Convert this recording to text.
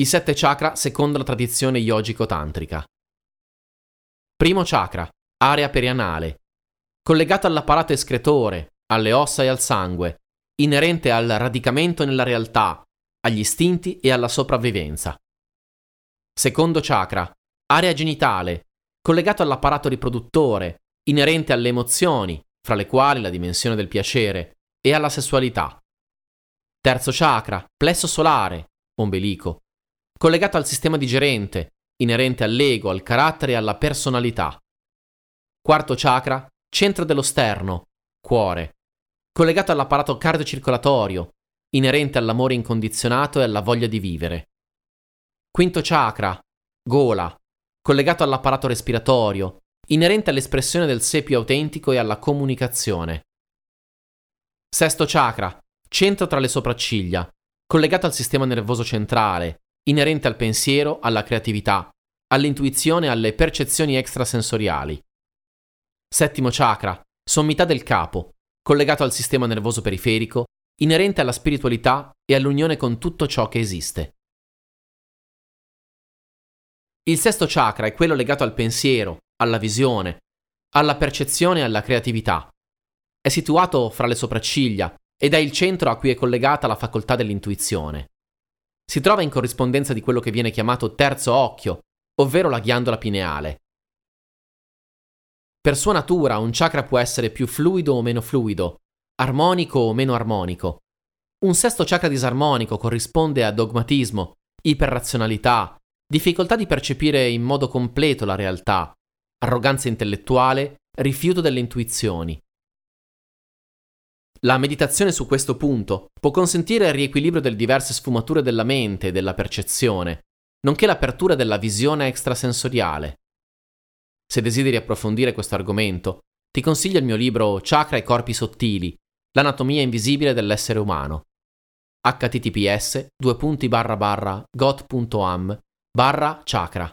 I sette chakra secondo la tradizione yogico-tantrica. Primo chakra, area perianale, collegato all'apparato escretore, alle ossa e al sangue, inerente al radicamento nella realtà, agli istinti e alla sopravvivenza. Secondo chakra, area genitale, collegato all'apparato riproduttore, inerente alle emozioni, fra le quali la dimensione del piacere, e alla sessualità. Terzo chakra, plesso solare, ombelico, collegato al sistema digerente, inerente all'ego, al carattere e alla personalità. Quarto chakra, centro dello sterno, cuore, collegato all'apparato cardiocircolatorio, inerente all'amore incondizionato e alla voglia di vivere. Quinto chakra, gola, collegato all'apparato respiratorio, inerente all'espressione del sé più autentico e alla comunicazione. Sesto chakra, centro tra le sopracciglia, collegato al sistema nervoso centrale, inerente al pensiero, alla creatività, all'intuizione e alle percezioni extrasensoriali. Settimo chakra, sommità del capo, collegato al sistema nervoso periferico, inerente alla spiritualità e all'unione con tutto ciò che esiste. Il sesto chakra è quello legato al pensiero, alla visione, alla percezione e alla creatività. È situato fra le sopracciglia ed è il centro a cui è collegata la facoltà dell'intuizione si trova in corrispondenza di quello che viene chiamato terzo occhio, ovvero la ghiandola pineale. Per sua natura un chakra può essere più fluido o meno fluido, armonico o meno armonico. Un sesto chakra disarmonico corrisponde a dogmatismo, iperrazionalità, difficoltà di percepire in modo completo la realtà, arroganza intellettuale, rifiuto delle intuizioni. La meditazione su questo punto può consentire il riequilibrio delle diverse sfumature della mente e della percezione, nonché l'apertura della visione extrasensoriale. Se desideri approfondire questo argomento, ti consiglio il mio libro Chakra e corpi sottili, l'anatomia invisibile dell'essere umano. https got.am barra chakra